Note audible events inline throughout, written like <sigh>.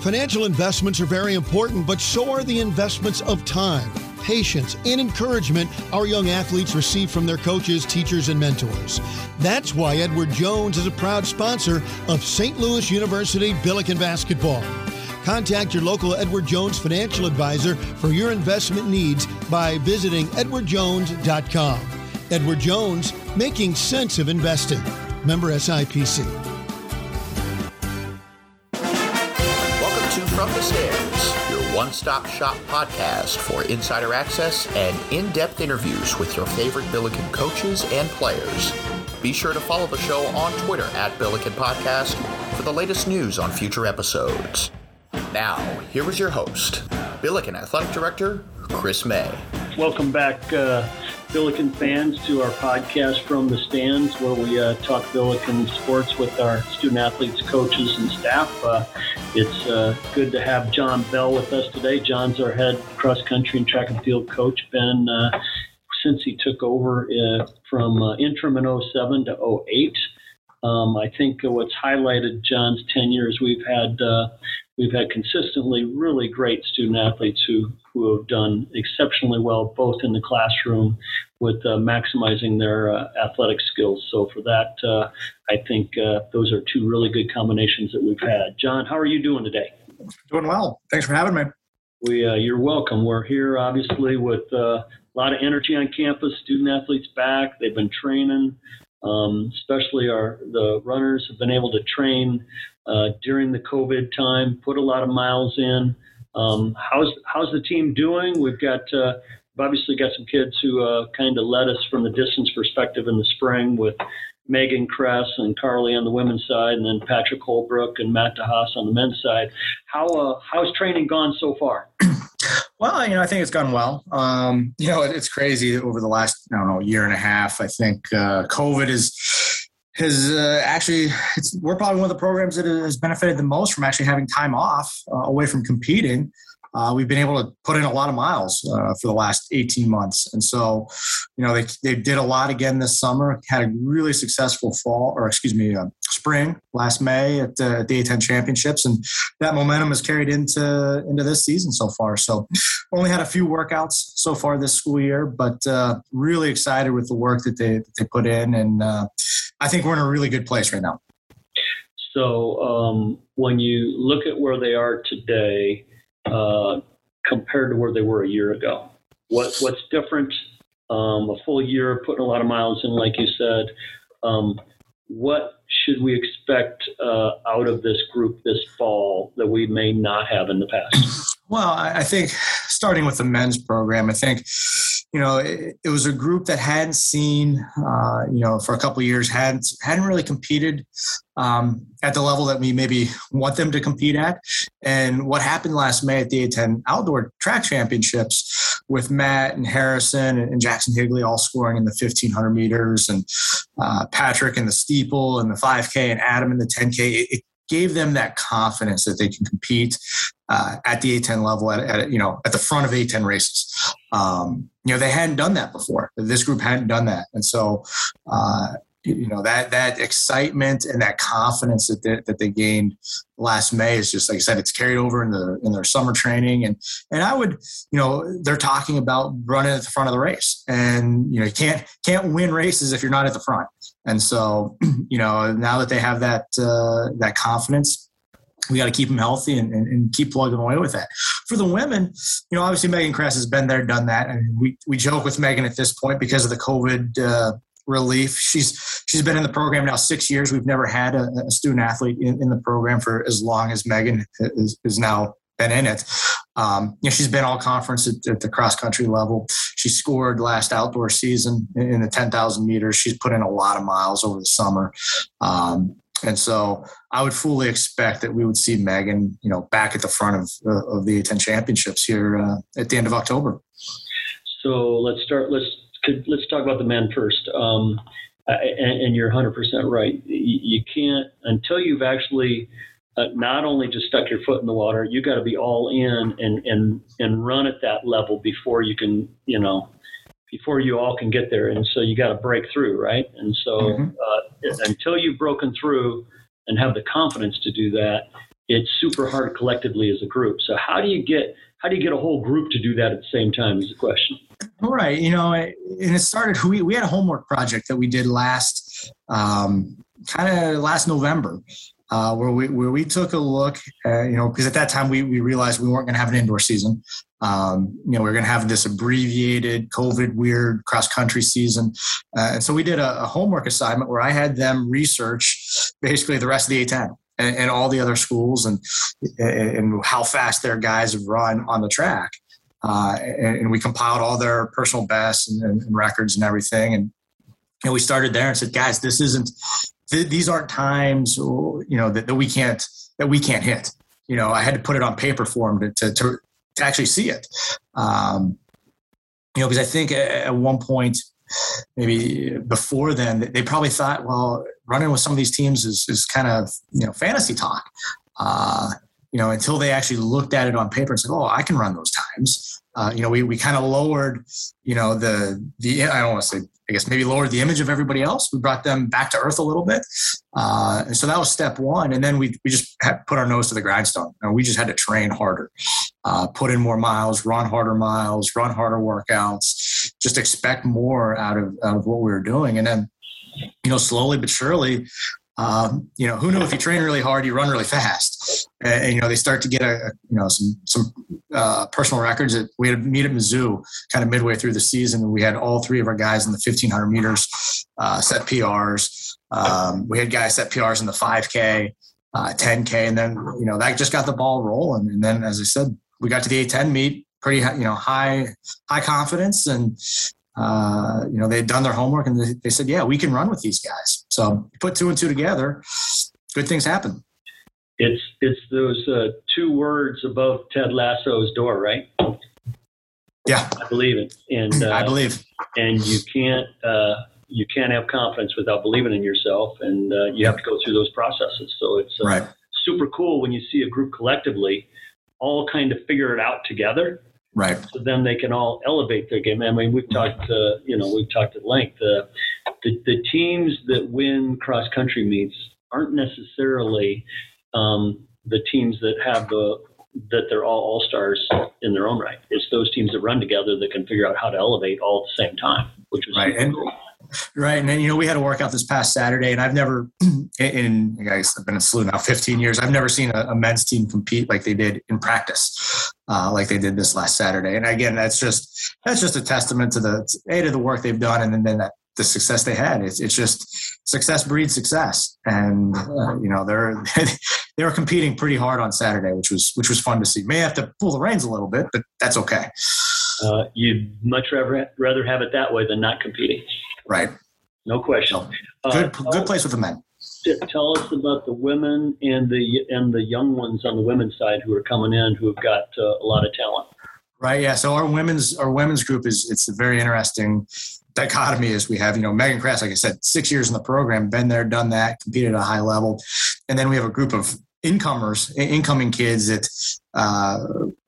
Financial investments are very important, but so are the investments of time, patience, and encouragement our young athletes receive from their coaches, teachers, and mentors. That's why Edward Jones is a proud sponsor of St. Louis University Billiken Basketball. Contact your local Edward Jones financial advisor for your investment needs by visiting edwardjones.com. Edward Jones, making sense of investing. Member SIPC. One stop shop podcast for insider access and in depth interviews with your favorite Billiken coaches and players. Be sure to follow the show on Twitter at Billiken Podcast for the latest news on future episodes. Now, here is your host, Billiken Athletic Director Chris May. Welcome back, uh, Billiken fans, to our podcast from the stands, where we uh, talk Billiken sports with our student athletes, coaches, and staff. Uh, it's uh, good to have John Bell with us today. John's our head cross country and track and field coach. Been uh, since he took over uh, from interim in 07 to 08. Um, I think what's highlighted John's tenure is we've had we've had consistently really great student athletes who, who have done exceptionally well both in the classroom with uh, maximizing their uh, athletic skills. So for that, uh, I think uh, those are two really good combinations that we've had. John, how are you doing today? Doing well. Thanks for having me. We, uh, you're welcome. We're here obviously with uh, a lot of energy on campus. Student athletes back. They've been training. Um, especially our the runners have been able to train uh, during the COVID time, put a lot of miles in. Um, how's how's the team doing? We've got uh, we've obviously got some kids who uh, kind of led us from the distance perspective in the spring with Megan Kress and Carly on the women's side, and then Patrick Holbrook and Matt DeHaas on the men's side. How uh, how's training gone so far? <clears throat> Well, you know, I think it's gone well. Um, you know, it's crazy over the last, I don't know, year and a half. I think uh, COVID is has uh, actually we're probably one of the programs that has benefited the most from actually having time off uh, away from competing uh, we've been able to put in a lot of miles uh, for the last 18 months. And so, you know, they, they did a lot again this summer, had a really successful fall, or excuse me, uh, spring last May at the, at the A10 championships. And that momentum has carried into, into this season so far. So only had a few workouts so far this school year, but uh, really excited with the work that they, that they put in. And uh, I think we're in a really good place right now. So um, when you look at where they are today, uh, compared to where they were a year ago? What what's different? Um, a full year, putting a lot of miles in, like you said. Um, what should we expect uh, out of this group this fall that we may not have in the past? Well, I think starting with the men's program, I think you know, it, it, was a group that hadn't seen, uh, you know, for a couple years, hadn't hadn't really competed um, at the level that we maybe want them to compete at. And what happened last May at the A10 Outdoor Track Championships with Matt and Harrison and, Jackson Higley all scoring in the 1500 meters, and uh, Patrick in the steeple and the 5K, and Adam in the 10K. It, it gave them that confidence that they can compete uh, at the A10 level, at, at, you know, at the front of A10 races. Um, you know, they hadn't done that before. This group hadn't done that, and so uh, you know that that excitement and that confidence that they, that they gained last May is just like I said, it's carried over in the in their summer training, and and I would you know they're talking about running at the front of the race, and you know you can't can't win races if you're not at the front, and so <clears throat> you know now that they have that uh, that confidence we got to keep them healthy and, and, and, keep plugging away with that. For the women, you know, obviously Megan Kress has been there, done that, and we we joke with Megan at this point because of the COVID uh, relief. She's she's been in the program now six years. We've never had a, a student athlete in, in, the program for as long as Megan is, is now been in it. Um, you know, she's been all conference at, at, the cross country level. She scored last outdoor season in the 10,000 meters. She's put in a lot of miles over the summer. Um, and so I would fully expect that we would see Megan, you know, back at the front of, uh, of the A10 championships here uh, at the end of October. So let's start. Let's let's talk about the men first. Um, and, and, you're 100% right. You can't until you've actually uh, not only just stuck your foot in the water. You got to be all in and and and run at that level before you can, you know, before you all can get there. And so you got to break through, right? And so mm-hmm. uh, until you've broken through and have the confidence to do that, it's super hard collectively as a group. So how do you get how do you get a whole group to do that at the same time? Is the question. All right, you know, and it started. We we had a homework project that we did last, um, kind of last November, uh, where we where we took a look, uh, you know, because at that time we we realized we weren't going to have an indoor season. Um, you know, we are going to have this abbreviated COVID weird cross country season, uh, and so we did a, a, homework assignment where I had them research basically the rest of the A10 and, and all the other schools and and how fast their guys have run on the track. Uh, and, and, we compiled all their personal bests and, and, records and everything. And, and we started there and said, guys, this isn't, th- these aren't times, you know, that, that we can't, that we can't hit. You know, I had to put it on paper for them to, to, to, to actually see it. Um, you know, because I think at one point, maybe before then, they probably thought, well, running with some of these teams is, is kind of, you know, fantasy talk. Uh, you know, until they actually looked at it on paper and said, "Oh, I can run those times." Uh, you know, we, we kind of lowered, you know, the the I don't want to say, I guess maybe lowered the image of everybody else. We brought them back to earth a little bit, uh, and so that was step one. And then we we just put our nose to the grindstone, and we just had to train harder, uh, put in more miles, run harder miles, run harder workouts, just expect more out of out of what we were doing, and then you know, slowly but surely, um, you know, who knew if you train really hard, you run really fast. And, and you know, they start to get a, a you know some some uh, personal records. That we had a meet at Mizzou kind of midway through the season, and we had all three of our guys in the 1500 meters uh, set PRs. Um, we had guys set PRs in the 5K, uh, 10K, and then you know that just got the ball rolling. And then, as I said, we got to the A10 meet, pretty you know high high confidence and uh, you know, they had done their homework and they, they, said, yeah, we can run with these guys. So put two and two together, good things happen. It's it's those uh, two words above Ted Lasso's door, right? Yeah, I believe it, and <clears throat> uh, I believe, and you can't uh, you can't have confidence without believing in yourself, and uh, you have to go through those processes. So it's right. super cool when you see a group collectively all kind of figure it out together Right. So then they can all elevate their game. I mean, we've talked, uh, you know, we've talked at length. Uh, the, the teams that win cross country meets aren't necessarily um, the teams that have the that they're all all stars in their own right. It's those teams that run together that can figure out how to elevate all at the same time, which is right. And, cool. Right. And then, you know, we had a workout this past Saturday, and I've never, <clears throat> in, guys, I've been in SLU now 15 years, I've never seen a, a men's team compete like they did in practice, uh, like they did this last Saturday. And again, that's just, that's just a testament to the, A, to the work they've done, and then that, the success they had. It's, it's just success breeds success. And, uh, you know, they're, <laughs> they were competing pretty hard on Saturday, which was, which was fun to see. May have to pull the reins a little bit, but that's okay. Uh, you'd much rather, rather have it that way than not competing. Right. No question. good, uh, good place with the men. Tell us about the women and the and the young ones on the women's side who are coming in who have got uh, a lot of talent. Right. Yeah. So our women's our women's group is it's a very interesting dichotomy as we have, you know, Megan Kress, like I said, six years in the program, been there, done that, competed at a high level. And then we have a group of incomers, incoming kids that uh,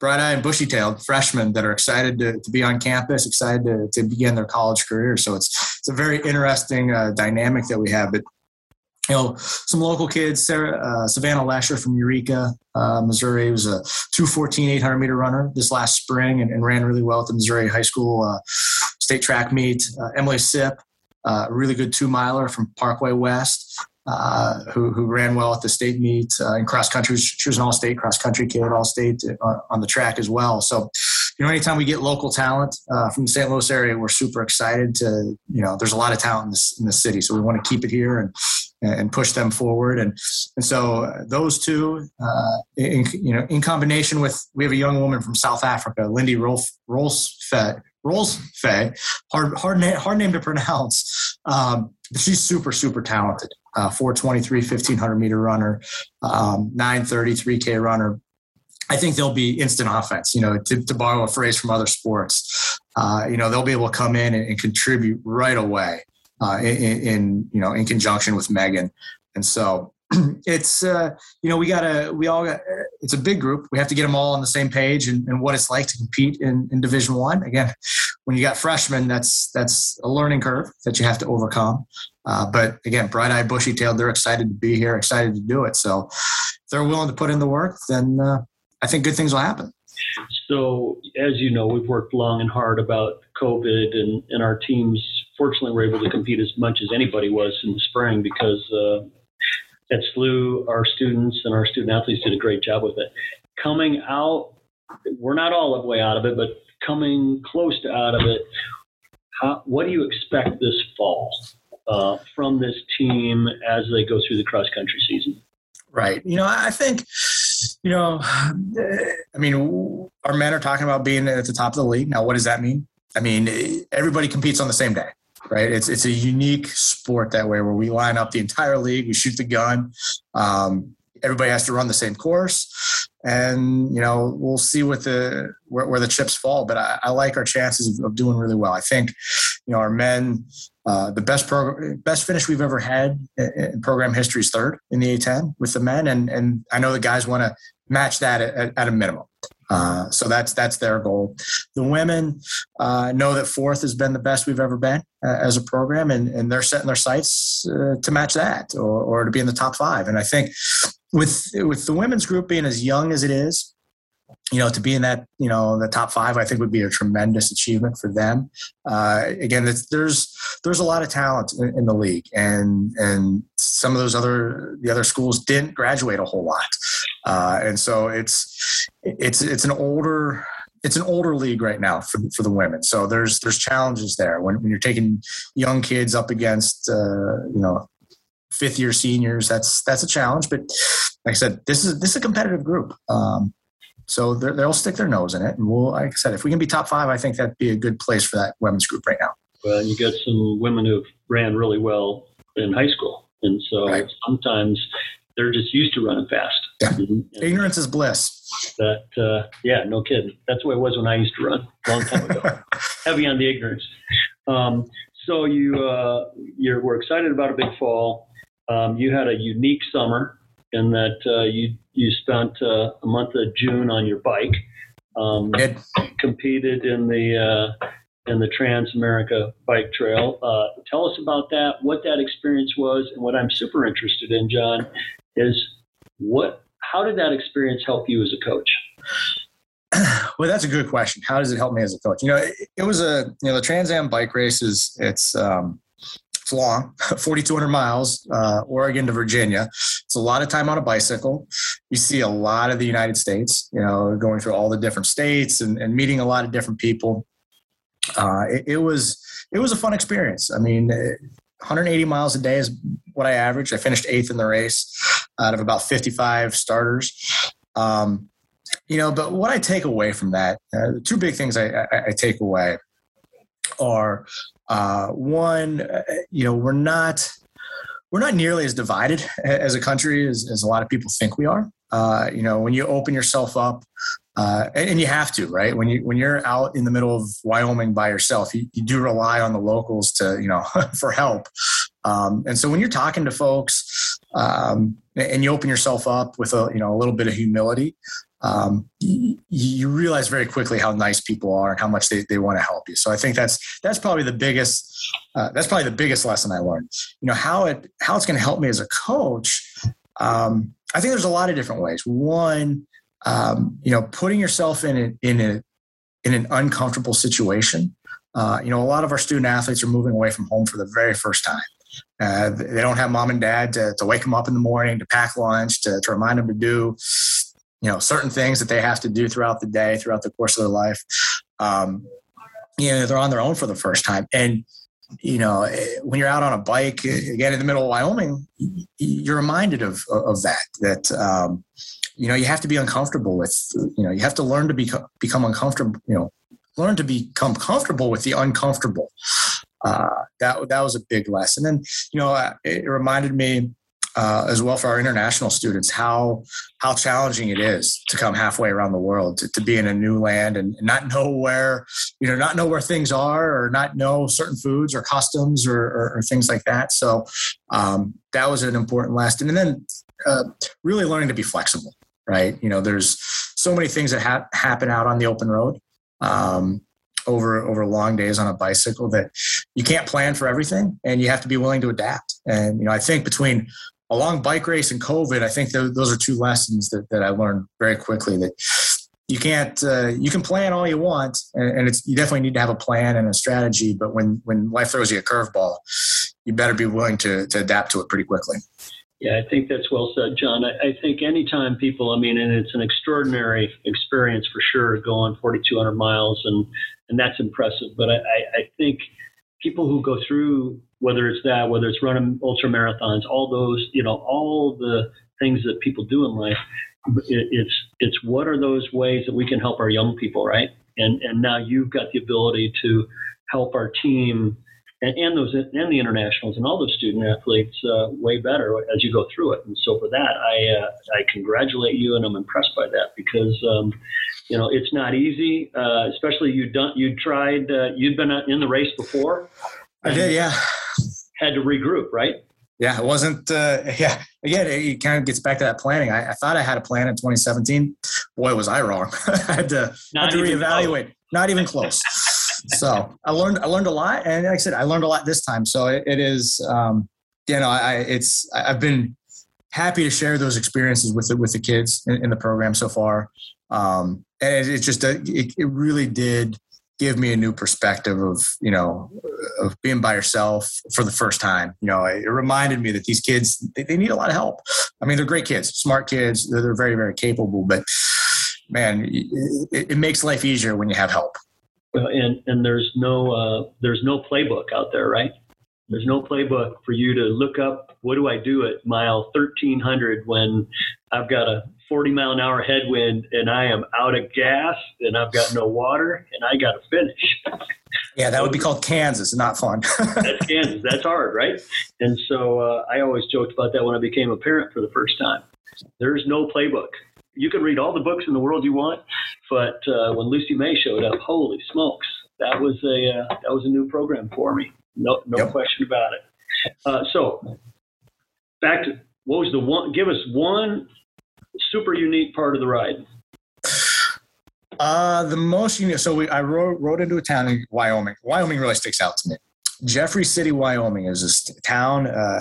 bright-eyed and bushy-tailed freshmen that are excited to, to be on campus, excited to, to begin their college career. So it's it's a very interesting uh, dynamic that we have. But you know, some local kids, Sarah, uh, Savannah Lasher from Eureka, uh, Missouri, was a 214 800 meter runner this last spring and, and, ran really well at the Missouri High School uh, state track meet. Uh, Emily Sip, uh, a really good two miler from Parkway West. Uh, who, who ran well at the state meet in cross country. She was an all state cross country kid, all state on the track as well. So, you know, anytime we get local talent uh, from the St. Louis area, we're super excited to, you know, there's a lot of talent in, this, in the city. So we want to keep it here and, and push them forward. And, and so those two, uh, in, you know, in combination with, we have a young woman from South Africa, Lindy Rolf, Rolfsfed, hard, hard, hard name to pronounce. Um, she's super, super talented uh, 423, 1500 meter runner, um, 930, 3K runner. I think they'll be instant offense, you know, to, to borrow a phrase from other sports. Uh, you know, they'll be able to come in and, and contribute right away uh, in, in, you know, in conjunction with Megan. And so <clears throat> it's, uh, you know, we got to, we all got, it's a big group. We have to get them all on the same page and, and what it's like to compete in, in Division One. Again, when you got freshmen, that's that's a learning curve that you have to overcome. Uh, but again, bright-eyed, bushy-tailed, they're excited to be here, excited to do it. So if they're willing to put in the work, then uh, I think good things will happen. So, as you know, we've worked long and hard about COVID, and, and our teams, fortunately, we were able to compete as much as anybody was in the spring because uh, at SLU, our students and our student athletes did a great job with it. Coming out, we're not all the way out of it, but coming close to out of it, how, what do you expect this fall uh, from this team as they go through the cross country season? Right. You know, I think, you know, I mean, our men are talking about being at the top of the league. Now, what does that mean? I mean, everybody competes on the same day right? It's it's a unique sport that way where we line up the entire league, we shoot the gun. Um, everybody has to run the same course, and you know we'll see what the where, where the chips fall. But I, I like our chances of, of, doing really well. I think you know our men. Uh, the best program, best finish we've ever had in program history is third in the A10 with the men, and and I know the guys want to match that at, at, a minimum. Uh, so that's that's their goal. The women uh, know that fourth has been the best we've ever been uh, as a program, and, and they're setting their sights uh, to match that or, or to be in the top five. And I think with with the women's group being as young as it is, you know, to be in that, you know, the top five, I think would be a tremendous achievement for them. Uh, again, there's there's a lot of talent in, in, the league, and and some of those other the other schools didn't graduate a whole lot, uh, and so it's it's it's an older it's an older league right now for, for the women. So there's there's challenges there when, when you're taking young kids up against uh, you know fifth year seniors. That's that's a challenge, but like I said, this is this is a competitive group. Um, so they'll stick their nose in it. And we'll, like I said, if we can be top five, I think that'd be a good place for that women's group right now. Well, you got some women who've ran really well in high school. And so right. sometimes they're just used to running fast. Yeah. And, Ignorance is bliss. That, uh, yeah, no kidding. That's the way it was when I used to run a long time ago. <laughs> Heavy on the ignorance. Um, so you, uh, you're, we're excited about a big fall. Um, you had a unique summer in that uh, you you spent uh, a month of June on your bike, um, competed in the uh, in the Trans America Bike Trail. Uh, tell us about that, what that experience was, and what I'm super interested in, John, is what how did that experience help you as a coach? <clears throat> Well, that's a good question. How does it help me as a coach? You know, it, it was a you know the Trans Am bike race is it's um, it's long, <laughs> 4,200 miles, uh, Oregon to Virginia. It's a lot of time on a bicycle. You see a lot of the United States, you know, going through all the different states and, and meeting a lot of different people. Uh, it, it, was it was a fun experience. I mean, 180 miles a day is what I averaged. I finished eighth in the race out of about 55 starters. Um, you know, but what I take away from that, uh, two big things I, I, I take away are uh, one, uh, you know, we're not we're not nearly as divided as a country as, as a lot of people think we are. Uh, you know, when you open yourself up, uh, and, and, you have to, right? When you when you're out in the middle of Wyoming by yourself, you, you do rely on the locals to, you know, <laughs> for help. Um, and so when you're talking to folks, um, and you open yourself up with a you know a little bit of humility, um, you, realize very quickly how nice people are and how much they, they want to help you. So I think that's that's probably the biggest uh, that's probably the biggest lesson I learned. You know how it how it's going to help me as a coach. Um, I think there's a lot of different ways. One, um, you know, putting yourself in a, in a in an uncomfortable situation. Uh, you know, a lot of our student athletes are moving away from home for the very first time. Uh, they don't have mom and dad to, to wake them up in the morning, to pack lunch, to, to remind them to do you know certain things that they have to do throughout the day throughout the course of their life. Um, you know they're on their own for the first time. And you know when you're out on a bike again in the middle of wyoming you're reminded of of that that um, you know you have to be uncomfortable with you know you have to learn to be, become uncomfortable you know learn to become comfortable with the uncomfortable. Uh, that that was a big lesson. And you know it reminded me uh, as well for our international students how how challenging it is to come halfway around the world to, to be in a new land and not know where you know not know where things are or not know certain foods or customs or, or, or things like that. So um, that was an important lesson. And then uh, really learning to be flexible right? You know there's so many things that ha- happen out on the open road um, over over long days on a bicycle that you can't plan for everything and you have to be willing to adapt. And you know i think between a long bike race and covid i think th- those are two lessons that, that i learned very quickly that you can't uh, you can plan all you want and, and, it's you definitely need to have a plan and a strategy but when when life throws you a curveball you better be willing to to adapt to it pretty quickly yeah, I think that's well said, John. I, I, think anytime people, I mean, and it's an extraordinary experience for sure, going 4,200 miles, and and that's impressive. But I, I think people who go through, whether it's that, whether it's running ultra marathons, all those, you know, all the things that people do in life, it, it's it's what are those ways that we can help our young people, right? And and now you've got the ability to help our team and, and those and the internationals and all those student athletes uh, way better as you go through it. And so for that, I uh, I congratulate you, and I'm impressed by that because um, you know it's not easy, uh, especially you done you tried uh, you'd been in the race before. I did, yeah. Had to regroup, right? Yeah, it wasn't. Uh, <laughs> yeah, again, it kind of gets back to that planning. I, I, thought I had a plan in 2017. Boy, was I wrong. <laughs> I had to, had to reevaluate. Close. Not even close so I learned I learned a lot, and like I said, I learned a lot this time. So it, it is, um, you know, I it's I've been happy to share those experiences with the, with the kids in, in the program so far, um, and it, it just it, it really did give me a new perspective of you know of being by yourself for the first time you know it reminded me that these kids they, they need a lot of help i mean they're great kids smart kids they're, they're very very capable but man it, it, makes life easier when you have help and and there's no uh, there's no playbook out there, right? There's no playbook for you to look up. What do I do at mile 1300 when I've got a 40 mile an hour headwind and I am out of gas and I've got no water and I got to finish. <laughs> Yeah, that would be called Kansas. Not fun. <laughs> that's Kansas. That's hard, right? And so uh, I always joked about that when I became a parent for the first time. There's no playbook you can read all the books in the world you want, but uh, when Lucy May showed up, holy smokes, that was a uh, that was a new program for me. No, no yep. question about it. Uh, so, back to what was the one? Give us one super unique part of the ride. Uh, the most unique. So we, I rode, rode into a town in Wyoming. Wyoming really sticks out to me. Jeffrey City, Wyoming is this town. Uh,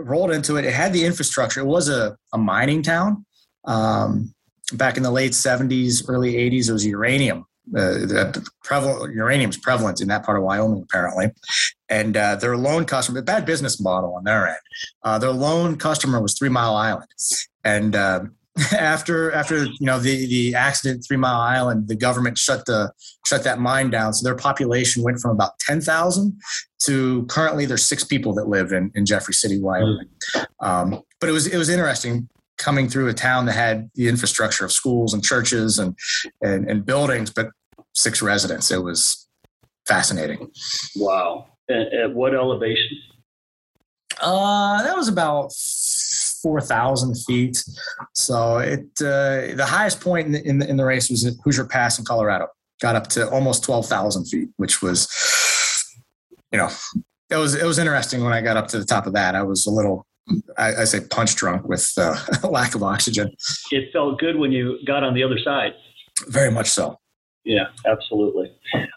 rolled into it. It had the infrastructure. It was a, a mining town, um, back in the late 70s, early 80s, it was uranium. Uh, the prevalent uranium is prevalent in that part of Wyoming, apparently. And uh, their lone customer, bad business model on their end. Uh, their lone customer was Three Mile Island, and uh, <laughs> after after you know the the accident, Three Mile Island, the government shut the shut that mine down. So their population went from about ten thousand to currently there's six people that live in in Jeffrey City, Wyoming. Um, but it was it was interesting coming through a town that had the infrastructure of schools and churches and, and, and buildings, but six residents. It was fascinating. Wow. At, at what elevation? Uh, that was about 4,000 feet. So it, uh, the highest point in the, in the, in the race was at Hoosier Pass in Colorado. Got up to almost 12,000 feet, which was, you know, it was, it was interesting when I got up to the top of that. I was a little I, I say punch drunk with uh, <laughs> lack of oxygen. It felt good when you got on the other side. Very much so. Yeah, absolutely.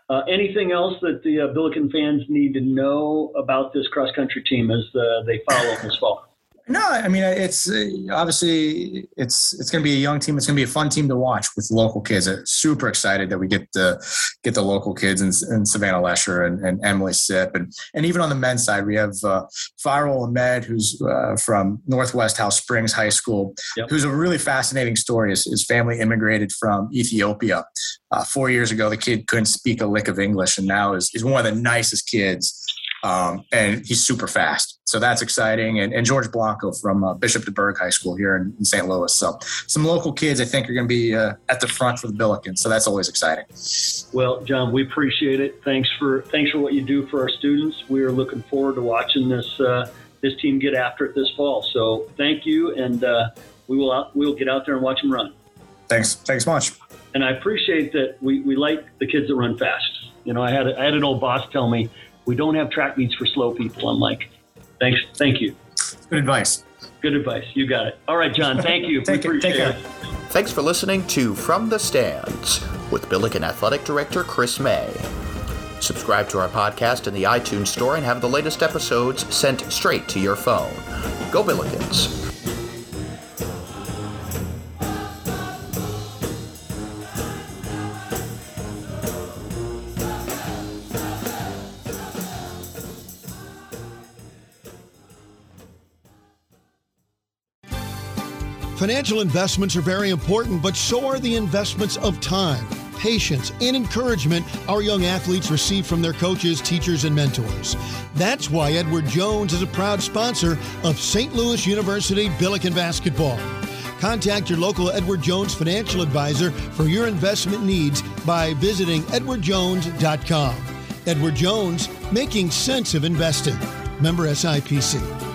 Uh, anything else that the uh, Billiken fans need to know about this cross country team as uh, they follow this fall? No, I mean it's uh, obviously it's it's going to be a young team. It's going to be a fun team to watch with local kids. I'm super excited that we get the get the local kids and, and Savannah Lesher and, and, Emily Sip and and even on the men's side we have uh, Farrell Ahmed who's uh, from Northwest House Springs High School, yep. who's a really fascinating story. His, his family immigrated from Ethiopia uh, four years ago. The kid couldn't speak a lick of English and now is is one of the nicest kids um, and he's super fast. So that's exciting. And, and George Blanco from uh, Bishop DuBourg High School here in, in, St. Louis. So some local kids, I think, are going to be uh, at the front for the Billikens. So that's always exciting. Well, John, we appreciate it. Thanks for thanks for what you do for our students. We are looking forward to watching this uh, this team get after it this fall. So thank you, and uh, we will out, we will get out there and watch them run. Thanks. Thanks much. And I appreciate that we, we like the kids that run fast. You know, I had I had an old boss tell me we don't have track meets for slow people. I'm like, thanks, thank you. Good advice. Good advice. You got it. All right, John. Thank you. <laughs> take, it, take care. It. Thanks for listening to From the Stands with Billiken Athletic Director Chris May. Subscribe to our podcast in the iTunes Store and have the latest episodes sent straight to your phone. Go Billikens! Financial investments are very important, but so are the investments of time, patience, and encouragement our young athletes receive from their coaches, teachers, and mentors. That's why Edward Jones is a proud sponsor of St. Louis University Billiken Basketball. Contact your local Edward Jones financial advisor for your investment needs by visiting edwardjones.com. Edward Jones, making sense of investing. Member SIPC.